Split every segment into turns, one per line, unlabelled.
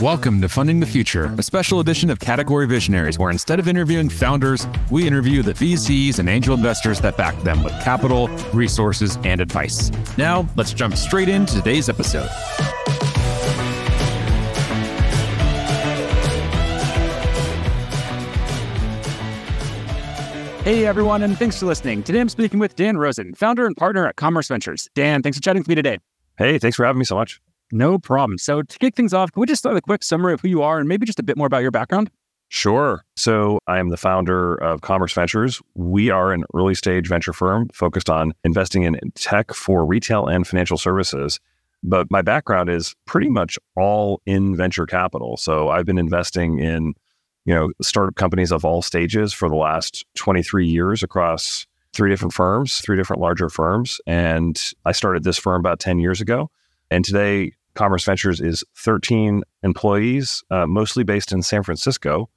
Welcome to Funding the Future, a special edition of Category Visionaries, where instead of interviewing founders, we interview the VCs and angel investors that back them with capital, resources, and advice. Now, let's jump straight into today's episode. Hey everyone, and thanks for listening. Today I'm speaking with Dan Rosen, founder and partner at Commerce Ventures. Dan, thanks for chatting with me today.
Hey, thanks for having me so much.
No problem. So, to kick things off, can we just start with a quick summary of who you are and maybe just a bit more about your background?
Sure. So, I am the founder of Commerce Ventures. We are an early stage venture firm focused on investing in tech for retail and financial services. But my background is pretty much all in venture capital. So, I've been investing in you know, startup companies of all stages for the last 23 years across three different firms, three different larger firms. And I started this firm about 10 years ago. And today, Commerce Ventures is 13 employees, uh, mostly based in San Francisco.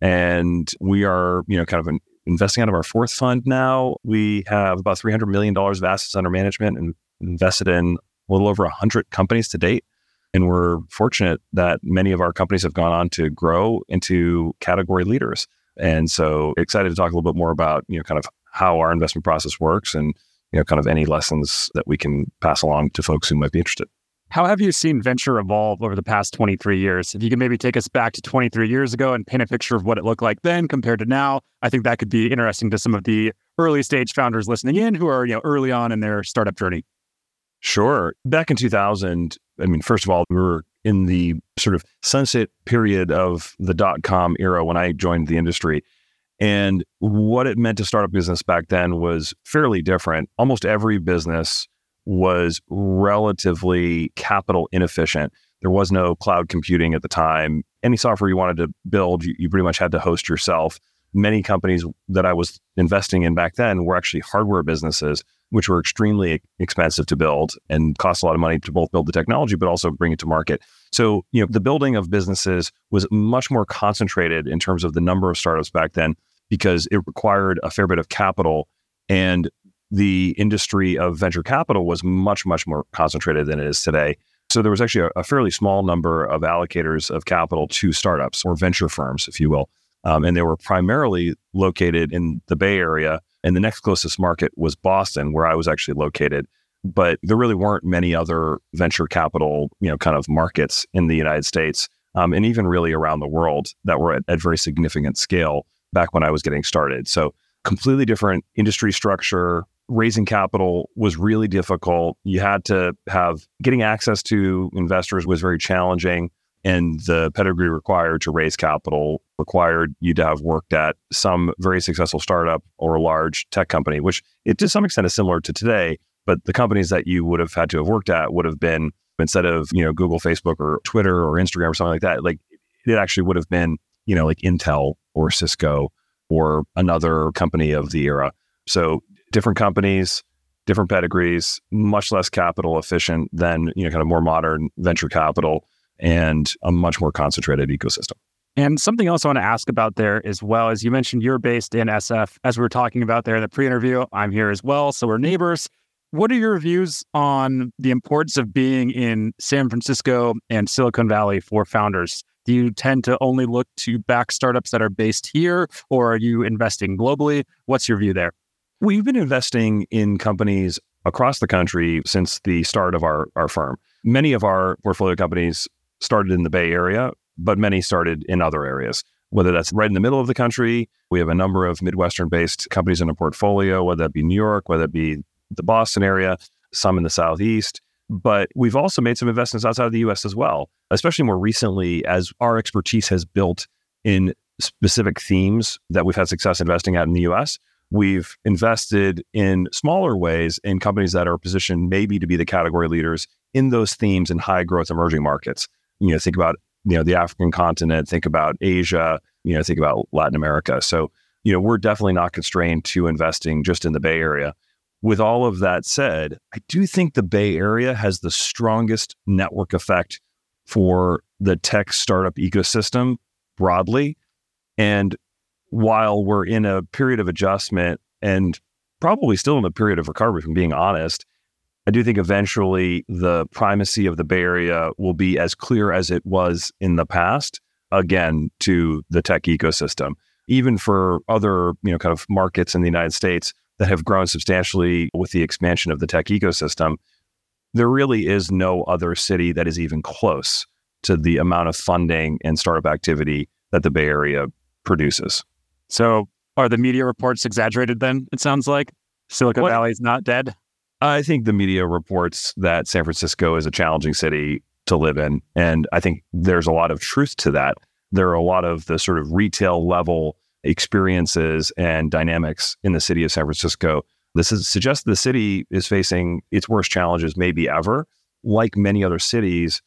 And we are, you know, kind of an, investing out of our fourth fund now. We have about $300 million of assets under management and invested in a little over 100 companies to date. And we're fortunate that many of our companies have gone on to grow into category leaders. And so excited to talk a little bit more about, you know, kind of how our investment process works and, you know, kind of any lessons that we can pass along to folks who might be interested.
How have you seen venture evolve over the past 23 years? If you can maybe take us back to 23 years ago and paint a picture of what it looked like then compared to now, I think that could be interesting to some of the early stage founders listening in who are, you know, early on in their startup journey.
Sure. Back in 2000, I mean, first of all, we were in the sort of sunset period of the dot com era when I joined the industry. And what it meant to start a business back then was fairly different. Almost every business was relatively capital inefficient. There was no cloud computing at the time. Any software you wanted to build, you, you pretty much had to host yourself. Many companies that I was investing in back then were actually hardware businesses which were extremely expensive to build and cost a lot of money to both build the technology, but also bring it to market. So, you know, the building of businesses was much more concentrated in terms of the number of startups back then because it required a fair bit of capital. And the industry of venture capital was much, much more concentrated than it is today. So there was actually a, a fairly small number of allocators of capital to startups or venture firms, if you will. Um, and they were primarily located in the Bay Area and the next closest market was Boston, where I was actually located. But there really weren't many other venture capital, you know, kind of markets in the United States um, and even really around the world that were at, at very significant scale back when I was getting started. So completely different industry structure. Raising capital was really difficult. You had to have getting access to investors was very challenging and the pedigree required to raise capital required you to have worked at some very successful startup or a large tech company, which it to some extent is similar to today. But the companies that you would have had to have worked at would have been instead of you know Google, Facebook, or Twitter or Instagram or something like that. Like it actually would have been you know like Intel or Cisco or another company of the era. So different companies, different pedigrees, much less capital efficient than you know kind of more modern venture capital and a much more concentrated ecosystem.
And something else I want to ask about there as well as you mentioned you're based in SF. As we were talking about there in the pre-interview, I'm here as well, so we're neighbors. What are your views on the importance of being in San Francisco and Silicon Valley for founders? Do you tend to only look to back startups that are based here, or are you investing globally? What's your view there?
We've been investing in companies across the country since the start of our, our firm. Many of our portfolio companies started in the Bay Area, but many started in other areas, whether that's right in the middle of the country. We have a number of Midwestern based companies in a portfolio, whether that be New York, whether it be the Boston area, some in the Southeast. But we've also made some investments outside of the US as well, especially more recently as our expertise has built in specific themes that we've had success investing at in the US. We've invested in smaller ways in companies that are positioned maybe to be the category leaders in those themes in high growth emerging markets. You know, think about you know the African continent, think about Asia, you know, think about Latin America. So, you know, we're definitely not constrained to investing just in the Bay Area. With all of that said, I do think the Bay Area has the strongest network effect for the tech startup ecosystem broadly. And while we're in a period of adjustment and probably still in a period of recovery, from being honest, I do think eventually the primacy of the Bay Area will be as clear as it was in the past, again, to the tech ecosystem. Even for other, you know, kind of markets in the United States that have grown substantially with the expansion of the tech ecosystem, there really is no other city that is even close to the amount of funding and startup activity that the Bay Area produces.
So, are the media reports exaggerated then? It sounds like Silicon what? Valley is not dead.
I think the media reports that San Francisco is a challenging city to live in. And I think there's a lot of truth to that. There are a lot of the sort of retail level experiences and dynamics in the city of San Francisco. This is, suggests the city is facing its worst challenges maybe ever. Like many other cities,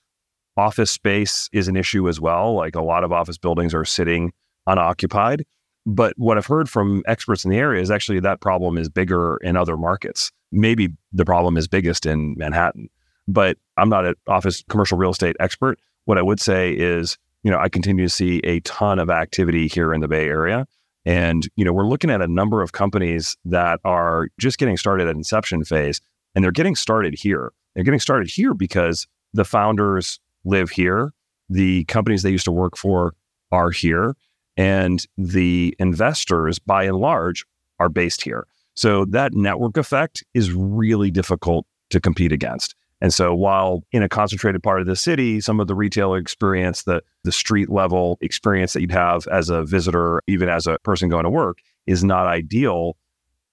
office space is an issue as well. Like a lot of office buildings are sitting unoccupied. But what I've heard from experts in the area is actually that problem is bigger in other markets. Maybe the problem is biggest in Manhattan. But I'm not an office commercial real estate expert. What I would say is, you know, I continue to see a ton of activity here in the Bay Area. And, you know, we're looking at a number of companies that are just getting started at inception phase, and they're getting started here. They're getting started here because the founders live here. The companies they used to work for are here. And the investors, by and large, are based here. So that network effect is really difficult to compete against. And so while in a concentrated part of the city, some of the retail experience, the the street level experience that you'd have as a visitor, even as a person going to work, is not ideal.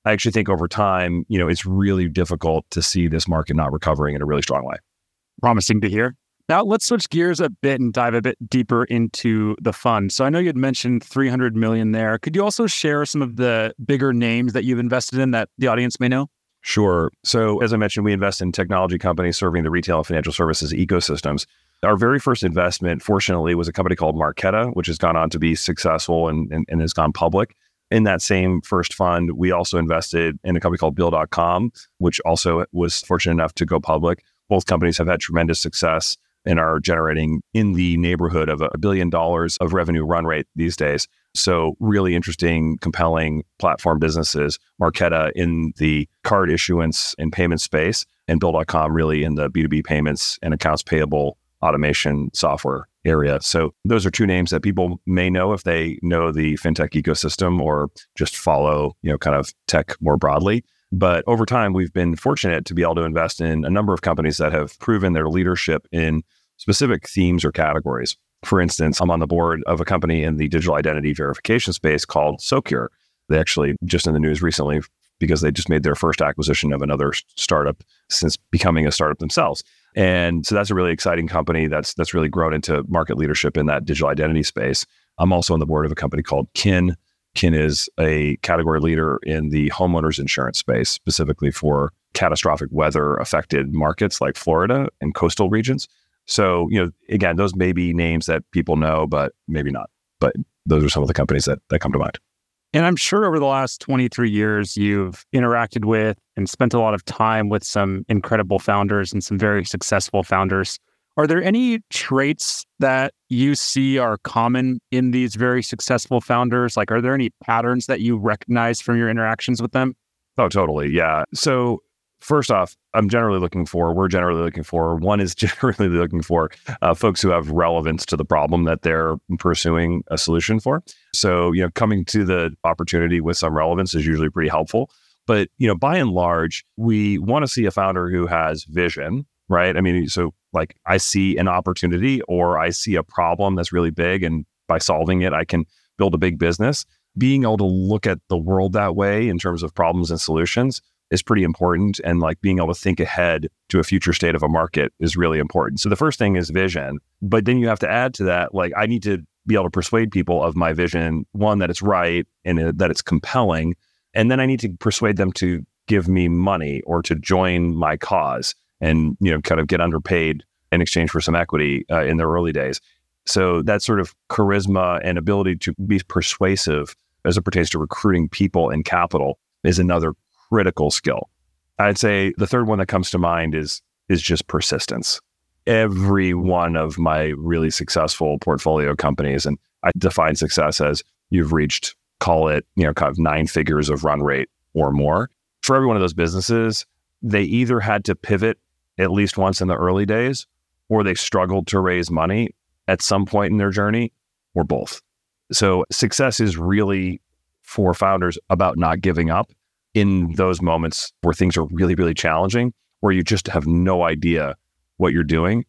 I actually think over time, you know, it's really difficult to see this market not recovering in a really strong way.
Promising to hear. Now let's switch gears a bit and dive a bit deeper into the fund. So I know you had mentioned 300 million there. Could you also share some of the bigger names that you've invested in that the audience may know?
Sure. So as I mentioned, we invest in technology companies serving the retail and financial services ecosystems. Our very first investment, fortunately, was a company called Marqeta, which has gone on to be successful and, and, and has gone public. In that same first fund, we also invested in a company called Bill.com, which also was fortunate enough to go public. Both companies have had tremendous success and are generating in the neighborhood of a billion dollars of revenue run rate these days. So, really interesting, compelling platform businesses. Marqeta in the card issuance and payment space, and Bill.com really in the B2B payments and accounts payable automation software area. So, those are two names that people may know if they know the fintech ecosystem or just follow, you know, kind of tech more broadly. But over time, we've been fortunate to be able to invest in a number of companies that have proven their leadership in specific themes or categories. For instance, I'm on the board of a company in the digital identity verification space called Socure. They actually just in the news recently because they just made their first acquisition of another startup since becoming a startup themselves. And so that's a really exciting company that's that's really grown into market leadership in that digital identity space. I'm also on the board of a company called Kin. Kin is a category leader in the homeowners insurance space, specifically for catastrophic weather affected markets like Florida and coastal regions. So, you know, again, those may be names that people know, but maybe not. But those are some of the companies that, that come to mind.
And I'm sure over the last 23 years, you've interacted with and spent a lot of time with some incredible founders and some very successful founders. Are there any traits that you see are common in these very successful founders? Like, are there any patterns that you recognize from your interactions with them?
Oh, totally. Yeah. So, first off, I'm generally looking for, we're generally looking for, one is generally looking for uh, folks who have relevance to the problem that they're pursuing a solution for. So, you know, coming to the opportunity with some relevance is usually pretty helpful. But, you know, by and large, we want to see a founder who has vision, right? I mean, so like I see an opportunity or I see a problem that's really big. And by solving it, I can build a big business. Being able to look at the world that way in terms of problems and solutions is pretty important. And like being able to think ahead to a future state of a market is really important. So the first thing is vision. But then you have to add to that, like, I need to be able to persuade people of my vision, one, that it's right and uh, that it's compelling. And then I need to persuade them to give me money or to join my cause and, you know, kind of get underpaid in exchange for some equity uh, in the early days. So that sort of charisma and ability to be persuasive as it pertains to recruiting people and capital is another critical skill. I'd say the third one that comes to mind is is just persistence. Every one of my really successful portfolio companies, and I define success as you've reached, call it, you know, kind of nine figures of run rate or more. For every one of those businesses, they either had to pivot at least once in the early days or they struggled to raise money at some point in their journey or both. So success is really for founders about not giving up in those moments where things are really, really challenging, where you just have no idea what you're doing.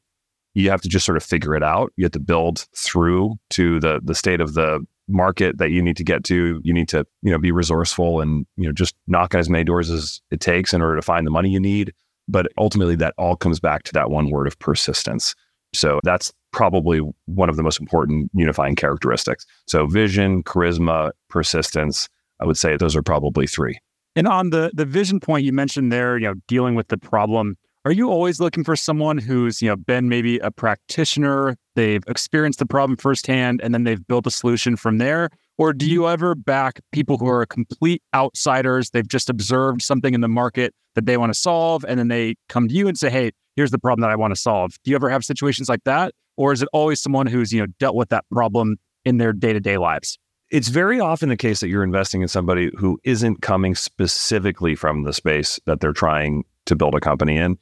You have to just sort of figure it out. You have to build through to the the state of the market that you need to get to. You need to, you know, be resourceful and, you know, just knock on as many doors as it takes in order to find the money you need. But ultimately that all comes back to that one word of persistence. So that's probably one of the most important unifying characteristics. So vision, charisma, persistence, I would say those are probably three.
And on the the vision point you mentioned there, you know, dealing with the problem, are you always looking for someone who's, you know, been maybe a practitioner, they've experienced the problem firsthand and then they've built a solution from there? Or do you ever back people who are complete outsiders? They've just observed something in the market that they want to solve and then they come to you and say, "Hey, here's the problem that I want to solve." Do you ever have situations like that? Or is it always someone who's, you know, dealt with that problem in their day-to-day lives?
It's very often the case that you're investing in somebody who isn't coming specifically from the space that they're trying to build a company in,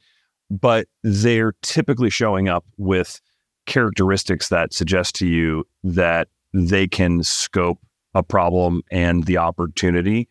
but they're typically showing up with characteristics that suggest to you that they can scope a problem and the opportunity.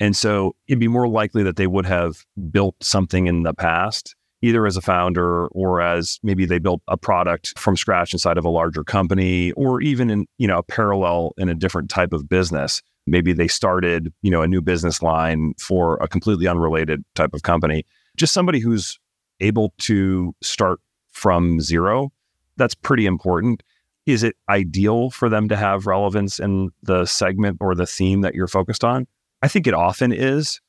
And so it'd be more likely that they would have built something in the past either as a founder or as maybe they built a product from scratch inside of a larger company or even in you know a parallel in a different type of business. Maybe they started you know a new business line for a completely unrelated type of company. Just somebody who's able to start from zero that's pretty important. Is it ideal for them to have relevance in the segment or the theme that you're focused on? I think it often is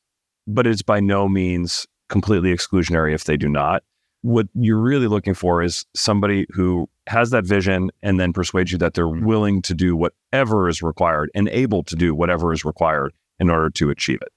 but it's by no means completely exclusionary if they do not. What you're really looking for is somebody who has that vision and then persuades you that they're willing to do whatever is required and able to do whatever is required in order to achieve it.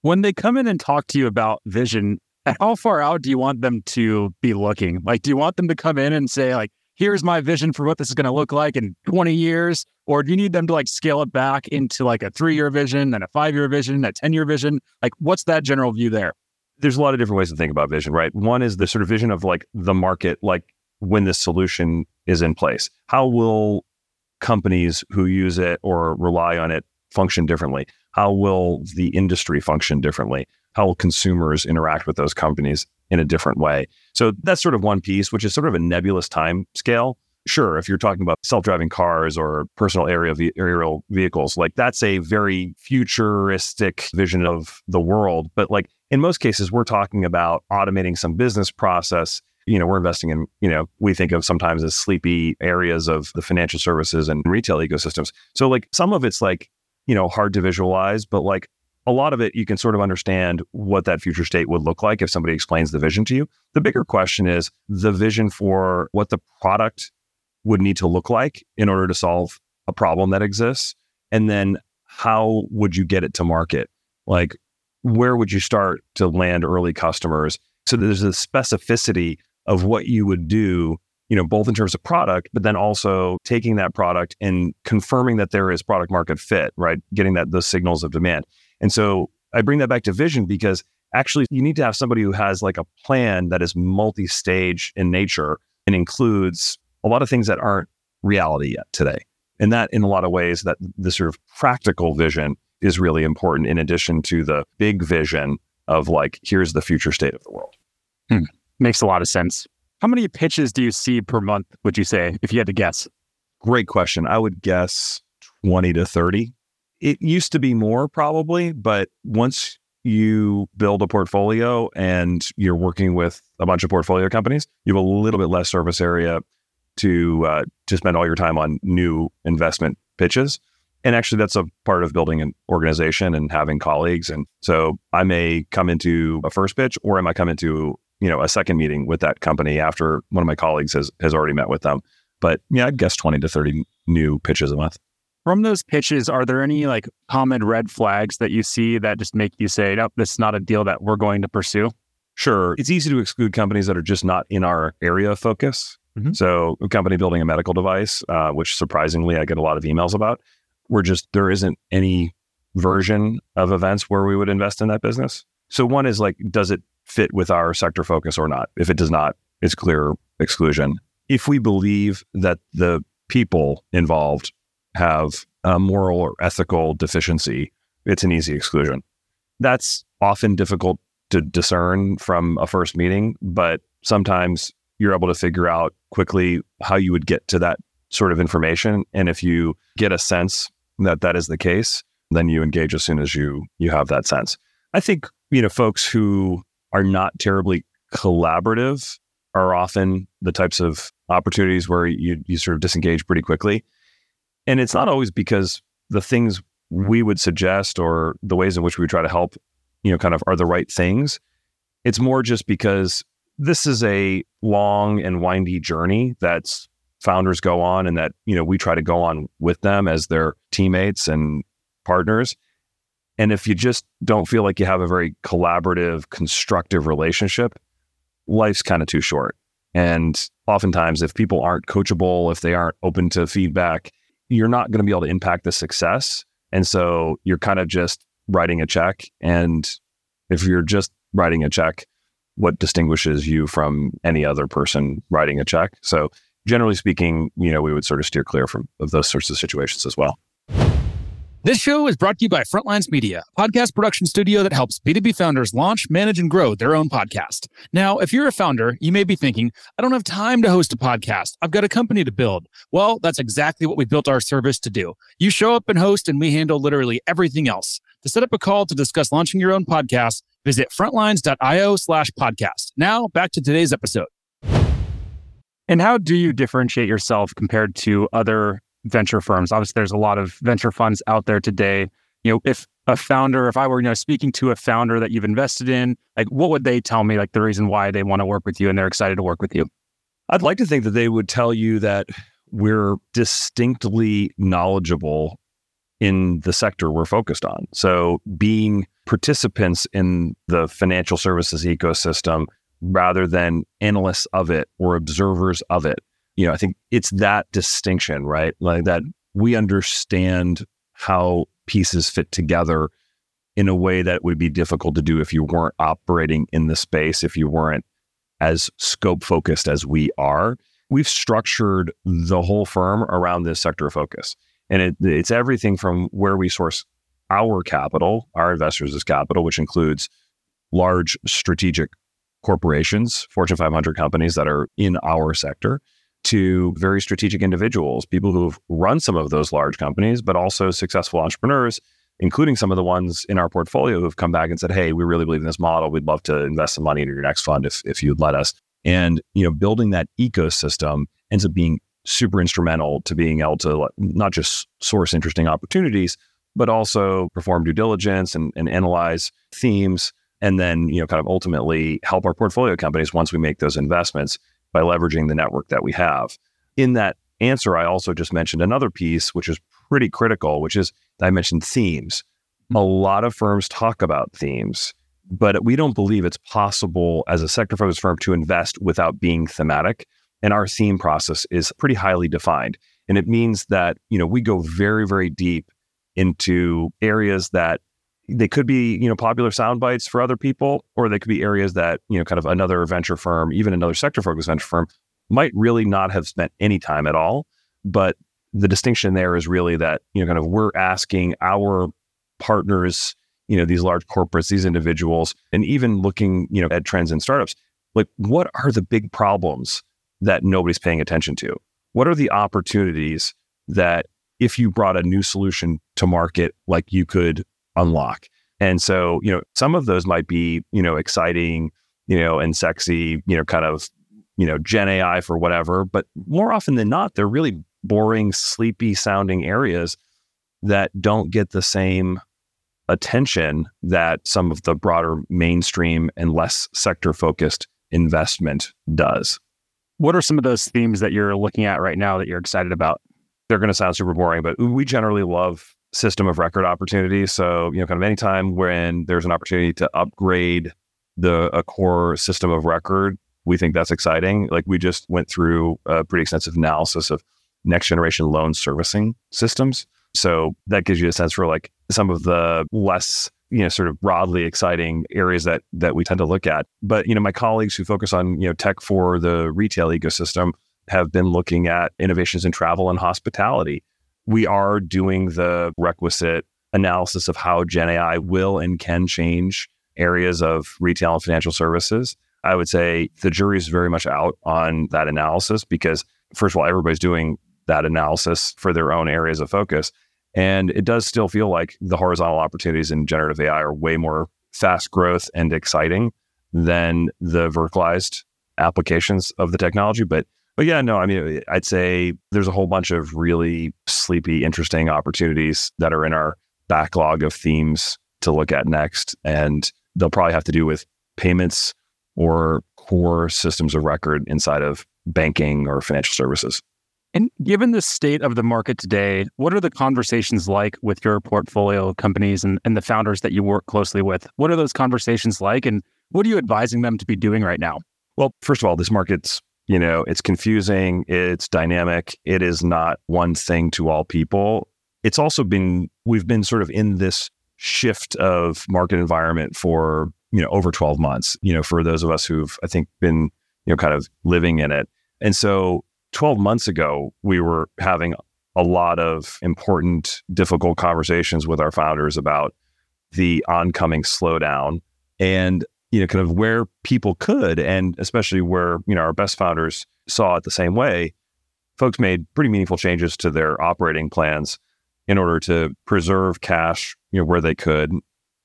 When they come in and talk to you about vision, how far out do you want them to be looking? Like, do you want them to come in and say, like, here's my vision for what this is going to look like in 20 years? Or do you need them to like scale it back into like a three year vision and a five year vision, a 10 year vision? Like, what's that general view there?
There's a lot of different ways to think about vision, right? One is the sort of vision of like the market, like when this solution is in place. How will companies who use it or rely on it function differently? How will the industry function differently? How will consumers interact with those companies in a different way? So that's sort of one piece, which is sort of a nebulous time scale. Sure, if you're talking about self-driving cars or personal area aerial vehicles, like that's a very futuristic vision of the world. But like in most cases, we're talking about automating some business process. You know, we're investing in, you know, we think of sometimes as sleepy areas of the financial services and retail ecosystems. So, like, some of it's like, you know, hard to visualize, but like a lot of it, you can sort of understand what that future state would look like if somebody explains the vision to you. The bigger question is the vision for what the product would need to look like in order to solve a problem that exists. And then how would you get it to market? Like, where would you start to land early customers? So there's a specificity of what you would do, you know, both in terms of product, but then also taking that product and confirming that there is product market fit, right? Getting that those signals of demand. And so I bring that back to vision because actually you need to have somebody who has like a plan that is multi-stage in nature and includes a lot of things that aren't reality yet today. And that in a lot of ways that the sort of practical vision is really important in addition to the big vision of like, here's the future state of the world.
Hmm. Makes a lot of sense. How many pitches do you see per month, would you say, if you had to guess?
Great question. I would guess 20 to 30. It used to be more probably, but once you build a portfolio and you're working with a bunch of portfolio companies, you have a little bit less surface area to uh, to spend all your time on new investment pitches. And actually, that's a part of building an organization and having colleagues. And so I may come into a first pitch or I might come into, you know, a second meeting with that company after one of my colleagues has, has already met with them. But yeah, I'd guess 20 to 30 new pitches a month.
From those pitches, are there any like common red flags that you see that just make you say, nope, this is not a deal that we're going to pursue?
Sure. It's easy to exclude companies that are just not in our area of focus. Mm-hmm. So, a company building a medical device, uh, which surprisingly I get a lot of emails about, we're just there isn't any version of events where we would invest in that business. So one is like, does it fit with our sector focus or not? If it does not, it's clear exclusion. If we believe that the people involved have a moral or ethical deficiency, it's an easy exclusion. That's often difficult to discern from a first meeting, but sometimes you're able to figure out quickly how you would get to that sort of information. And if you get a sense that that is the case, then you engage as soon as you you have that sense. I think you know folks who are not terribly collaborative are often the types of opportunities where you you sort of disengage pretty quickly. And it's not always because the things we would suggest or the ways in which we try to help, you know, kind of are the right things. It's more just because this is a long and windy journey that's founders go on and that, you know, we try to go on with them as their teammates and partners. And if you just don't feel like you have a very collaborative, constructive relationship, life's kind of too short. And oftentimes, if people aren't coachable, if they aren't open to feedback, you're not going to be able to impact the success. And so you're kind of just writing a check. And if you're just writing a check, what distinguishes you from any other person writing a check? So generally speaking, you know, we would sort of steer clear from of those sorts of situations as well.
This show is brought to you by Frontlines Media, a podcast production studio that helps B2B founders launch, manage, and grow their own podcast. Now, if you're a founder, you may be thinking, I don't have time to host a podcast. I've got a company to build. Well, that's exactly what we built our service to do. You show up and host, and we handle literally everything else. To set up a call to discuss launching your own podcast, visit frontlines.io slash podcast. Now, back to today's episode.
And how do you differentiate yourself compared to other venture firms. Obviously, there's a lot of venture funds out there today. You know, if a founder, if I were, you know, speaking to a founder that you've invested in, like what would they tell me, like the reason why they want to work with you and they're excited to work with you?
I'd like to think that they would tell you that we're distinctly knowledgeable in the sector we're focused on. So being participants in the financial services ecosystem rather than analysts of it or observers of it you know, I think it's that distinction, right? Like that we understand how pieces fit together in a way that would be difficult to do if you weren't operating in the space, if you weren't as scope focused as we are. We've structured the whole firm around this sector of focus. And it, it's everything from where we source our capital, our investors' capital, which includes large strategic corporations, Fortune 500 companies that are in our sector, to very strategic individuals, people who've run some of those large companies, but also successful entrepreneurs, including some of the ones in our portfolio who've come back and said, Hey, we really believe in this model. We'd love to invest some money into your next fund if, if you'd let us. And, you know, building that ecosystem ends up being super instrumental to being able to not just source interesting opportunities, but also perform due diligence and, and analyze themes and then, you know, kind of ultimately help our portfolio companies once we make those investments by leveraging the network that we have. In that answer, I also just mentioned another piece, which is pretty critical, which is I mentioned themes. A hmm. lot of firms talk about themes, but we don't believe it's possible as a sector focused firm to invest without being thematic. And our theme process is pretty highly defined. And it means that, you know, we go very, very deep into areas that they could be you know popular sound bites for other people or they could be areas that you know kind of another venture firm even another sector focused venture firm might really not have spent any time at all. But the distinction there is really that you know kind of we're asking our partners you know these large corporates these individuals and even looking you know at trends in startups like what are the big problems that nobody's paying attention to? What are the opportunities that if you brought a new solution to market like you could unlock. And so, you know, some of those might be, you know, exciting, you know, and sexy, you know, kind of, you know, Gen AI for whatever. But more often than not, they're really boring, sleepy sounding areas that don't get the same attention that some of the broader mainstream and less sector focused investment does.
What are some of those themes that you're looking at right now that you're excited about?
They're going to sound super boring, but we generally love system of record opportunities. So, you know, kind of anytime when there's an opportunity to upgrade the a core system of record, we think that's exciting. Like we just went through a pretty extensive analysis of next generation loan servicing systems. So that gives you a sense for like some of the less you know sort of broadly exciting areas that that we tend to look at but you know my colleagues who focus on you know tech for the retail ecosystem have been looking at innovations in travel and hospitality we are doing the requisite analysis of how gen ai will and can change areas of retail and financial services i would say the jury is very much out on that analysis because first of all everybody's doing that analysis for their own areas of focus and it does still feel like the horizontal opportunities in generative AI are way more fast growth and exciting than the verticalized applications of the technology. But but yeah, no, I mean, eh, I'd say there's a whole bunch of really sleepy, interesting opportunities that are in our backlog of themes to look at next. And they'll probably have to do with payments or core systems of record inside of banking or financial services.
And given the state of the market today, what are the conversations like with your portfolio companies and, and the founders that you work closely with? What are those conversations like? And what are you advising them to be doing right now?
Well, first of all, this market's, you know, it's confusing, it's dynamic, it is not one thing to all people. It's also been, we've been sort of in this shift of market environment for, you know, over 12 months, you know, for those of us who've, I think, been, you know, kind of living in it. And so 12 months ago, we were having a lot of important, difficult conversations with our founders about the oncoming slowdown and you know kind of where people could and especially where you know our best founders saw it the same way folks made pretty meaningful changes to their operating plans in order to preserve cash you know where they could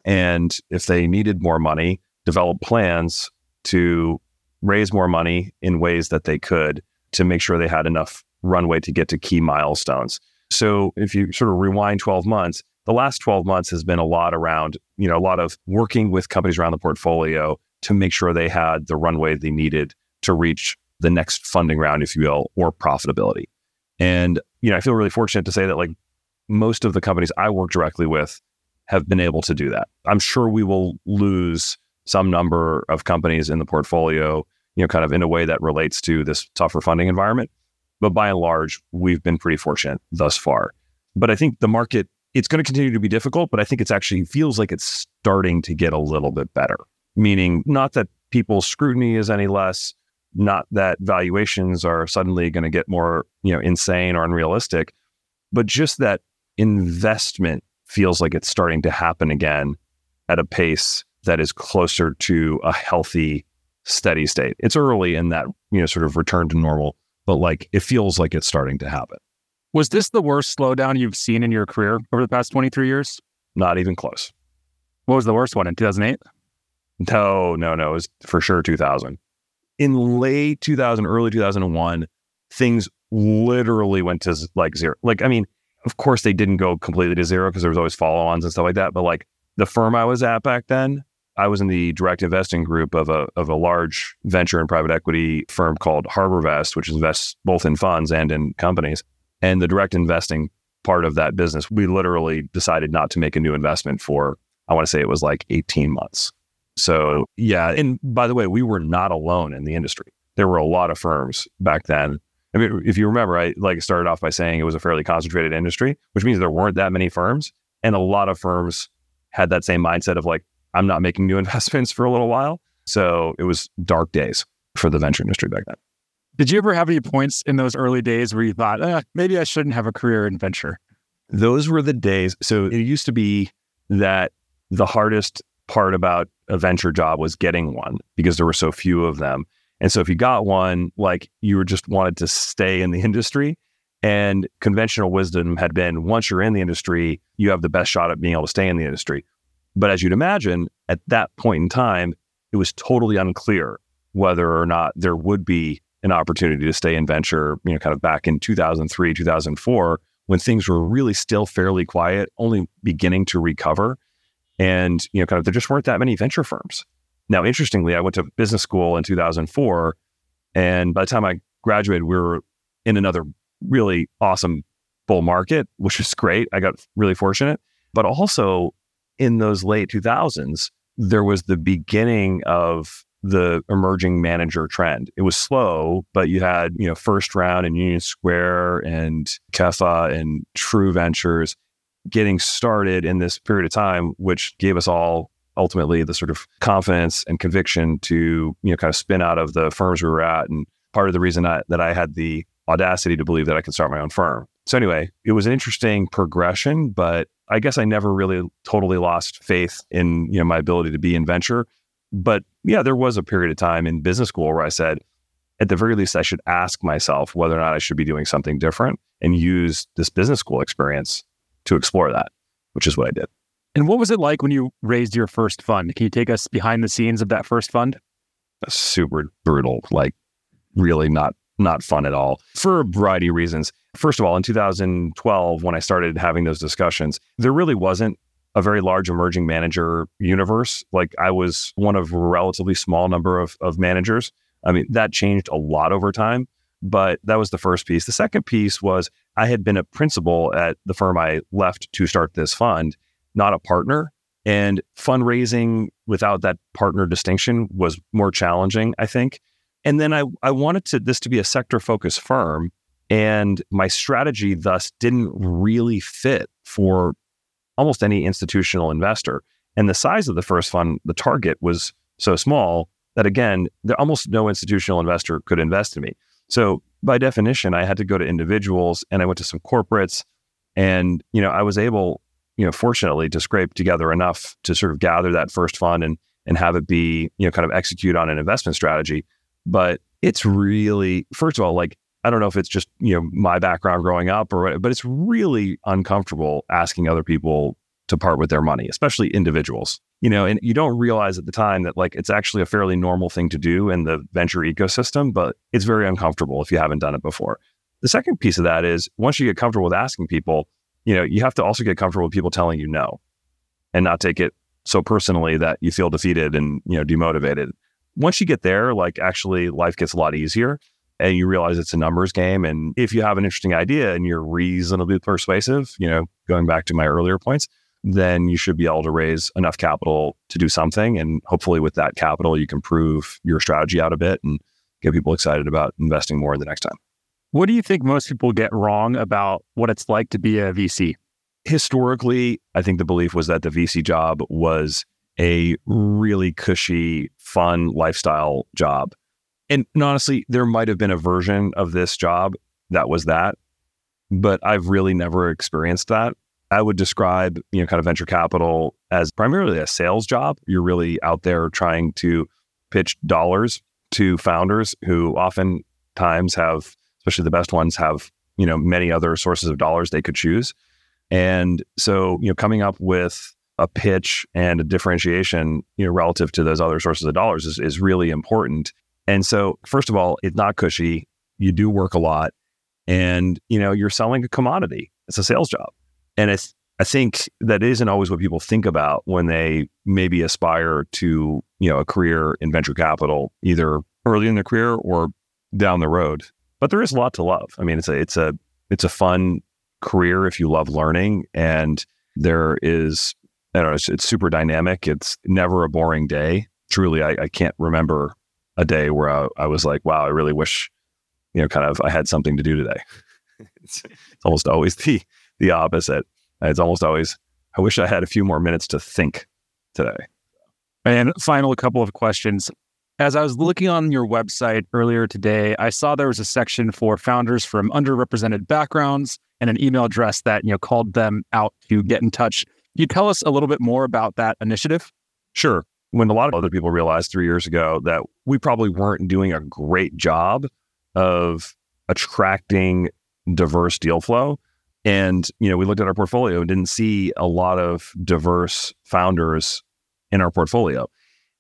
and if they needed more money develop plans to raise more money in ways that they could to make sure they had enough runway to get to key milestones. So if you sort of rewind 12 months, the last 12 months has been a lot around, you know, a lot of working with companies around the portfolio to make sure they had the runway they needed to reach the next funding round, if you will, or profitability. And, you know, I feel really fortunate to say that like most of the companies I work directly with have been able to do that. I'm sure we will lose some number of companies in the portfolio you know, kind of in a way that relates to this tougher funding environment. But by and large, we've been pretty fortunate thus far. But I think the market, it's going to continue to be difficult, but I think it's actually feels like it's starting to get a little bit better. Meaning, not that people's scrutiny is any less, not that valuations are suddenly going to get more, you know, insane or unrealistic, but just that investment feels like it's starting to happen again at a pace that is closer to a healthy steady state. It's early in that, you know, sort of return to normal, but like it feels like it's starting to happen.
Was this the worst slowdown you've seen in your career over the past 23 years?
Not even close.
What was the worst one in 2008?
No, no, no. It was for sure 2000. In late 2000, early 2001, things literally went to like zero. Like, I mean, of course, they didn't go completely to zero because there was always follow ons and stuff like that. But like the firm I was at back then, I was in the direct investing group of a of a large venture and private equity firm called HarbourVest, which invests both in funds and in companies. And the direct investing part of that business, we literally decided not to make a new investment for I want to say it was like 18 months. So yeah, and by the way, we were not alone in the industry. There were a lot of firms back then. I mean, if you remember, I like started off by saying it was a fairly concentrated industry, which means there weren't that many firms, and a lot of firms had that same mindset of like, I'm not making new investments for a little while. So it was dark days for the venture industry back then.
Did you ever have any points in those early days where you thought, eh, maybe I shouldn't have a career in venture?
Those were the days. So it used to be that the hardest part about a venture job was getting one because there were so few of them. And so if you got one, like you were just wanted to stay in the industry. And conventional wisdom had been once you're in the industry, you have the best shot at being able to stay in the industry. But as you'd imagine, at that point in time, it was totally unclear whether or not there would be an opportunity to stay in venture, you know, kind of back in 2003, 2004, when things were really still fairly quiet, only beginning to recover. And, you know, kind of there just weren't that many venture firms. Now, interestingly, I went to business school in 2004. And by the time I graduated, we were in another really awesome bull market, which was great. I got really fortunate. But also, in those late 2000s, there was the beginning of the emerging manager trend. It was slow, but you had, you know, first round and Union Square and Kefa and True Ventures. getting started in this period of time, which gave us all ultimately the sort of confidence and conviction to, you know, kind of spin out of the firms we were at. And part of the reason I, that I had the audacity to believe that I could start my own firm. So anyway, it was an interesting progression, but I guess I never really totally lost faith in, you know, my ability to be in venture. But yeah, there was a period of time in business school where I said, at the very least, I should ask myself whether or not I should be doing something different and use this business school experience to explore that, which is what I did.
And what was it like when you raised your first fund? Can you take us behind the scenes of that first fund?
Super brutal, like really not not fun at all for a variety of reasons. First of all, in 2012, when I started having those discussions, there really wasn't a very large emerging manager universe. Like I was one of a relatively small number of, of managers. I mean, that changed a lot over time, but that was the first piece. The second piece was I had been a principal at the firm I left to start this fund, not a partner. And fundraising without that partner distinction was more challenging, I think. And then I, I wanted to this to be a sector focused firm. And my strategy thus didn't really fit for almost any institutional investor. And the size of the first fund, the target was so small that again, there almost no institutional investor could invest in me. So by definition, I had to go to individuals and I went to some corporates and, you know, I was able, you know, fortunately to scrape together enough to sort of gather that first fund and and have it be, you know, kind of execute on an investment strategy. But it's really, first of all, like I don't know if it's just you know my background growing up or but it's really uncomfortable asking other people to part with their money, especially individuals. You know, and you don't realize at the time that like it's actually a fairly normal thing to do in the venture ecosystem, but it's very uncomfortable if you haven't done it before. The second piece of that is once you get comfortable with asking people, you know, you have to also get comfortable with people telling you no and not take it so personally that you feel defeated and, you know, demotivated. Once you get there, like actually life gets a lot easier and you realize it's a numbers game. And if you have an interesting idea and you're reasonably persuasive, you know, going back to my earlier points, then you should be able to raise enough capital to do something. And hopefully, with that capital, you can prove your strategy out a bit and get people excited about investing more the next time.
What do you think most people get wrong about what it's like to be a VC?
Historically, I think the belief was that the VC job was a really cushy, fun lifestyle job and, honestly, there might have been a version of this job that was that, but I've really never experienced that. I would describe, you know, kind of venture capital as primarily a sales job. You're really out there trying to pitch dollars to founders who oftentimes have, especially the best ones, have, you know, many other sources of dollars they could choose. And so, you know, coming up with a pitch and a differentiation, you know, relative to those other sources of dollars is, is really important. And so, first of all, it's not cushy. You do work a lot and, you know, you're selling a commodity. It's a sales job. And it's, I think that isn't always what people think about when they maybe aspire to, you know, a career in venture capital, either early in their career or down the road. But there is a lot to love. I mean, it's a, it's a, it's a fun career if you love learning and there is, I don't know, it's, it's super dynamic. It's never a boring day. Truly, I, I can't remember a day where I, I, was like, wow, I really wish, you know, kind of I had something to do today. it's, it's, almost always the the opposite. It's almost always, I wish I had a few more minutes to think today.
And final couple of questions. As I was looking on your website earlier today, I saw there was a section for founders from underrepresented backgrounds and an email address that, you know, called them out to get in touch. Can you tell us a little bit more about that initiative?
Sure when a lot of other people realized three years ago that we probably weren't doing a great job of attracting diverse deal flow. And, you know, we looked at our portfolio and didn't see a lot of diverse founders in our portfolio.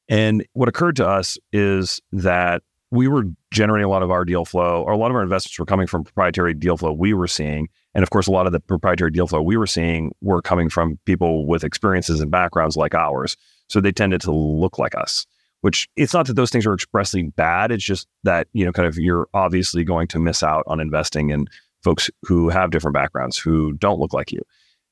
And what occurred to us is that we were generating a lot of our deal flow, or a lot of our investments were coming from proprietary deal flow we were seeing. And of course, a lot of the proprietary deal flow we were seeing were coming from people with experiences and backgrounds like ours. So they tended to look like us, which it's not that those things are expressly bad. It's just that, you know, kind of you're obviously going to miss out on investing in folks who have different backgrounds, who don't look like you.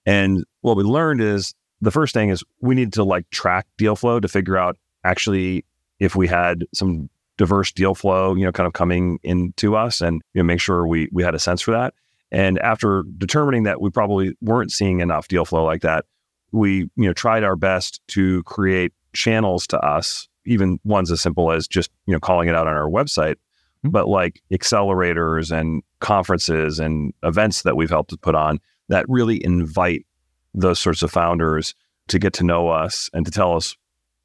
And what we learned is the first thing is we need to like track deal flow to figure out actually if we had some diverse deal flow, you know, kind of coming into us and you know, make sure we we had a sense for that. And after determining that we probably weren't seeing enough deal flow like that, we you know tried our best to create channels to us, even ones as simple as just you know calling it out on our website, mm-hmm. but like accelerators and conferences and events that we've helped to put on that really invite those sorts of founders to get to know us and to tell us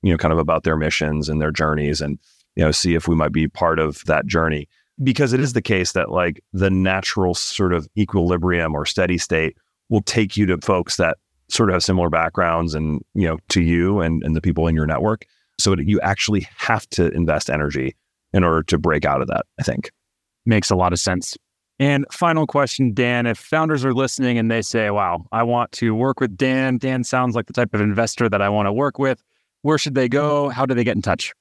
you know kind of about their missions and their journeys and you know see if we might be part of that journey because it is the case that like the natural sort of equilibrium or steady state will take you to folks that sort of have similar backgrounds and you know to you and, and the people in your network so you actually have to invest energy in order to break out of that i think
makes a lot of sense and final question dan if founders are listening and they say wow i want to work with dan dan sounds like the type of investor that i want to work with where should they go how do they get in touch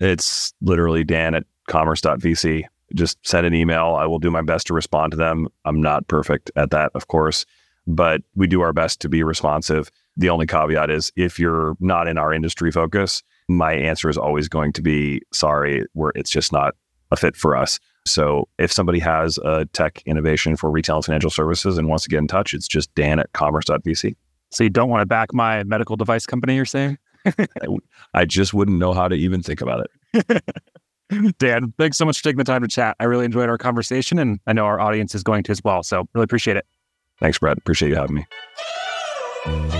it's literally dan at commerce.vc just send an email. I will do my best to respond to them. I'm not perfect at that, of course, but we do our best to be responsive. The only caveat is if you're not in our industry focus, my answer is always going to be sorry, where it's just not a fit for us. So if somebody has a tech innovation for retail and financial services and wants to get in touch, it's just dan at commerce.vc.
So you don't want to back my medical device company, you're saying?
I just wouldn't know how to even think about it.
Dan, thanks so much for taking the time to chat. I really enjoyed our conversation, and I know our audience is going to as well. So, really appreciate it.
Thanks, Brad. Appreciate you having me.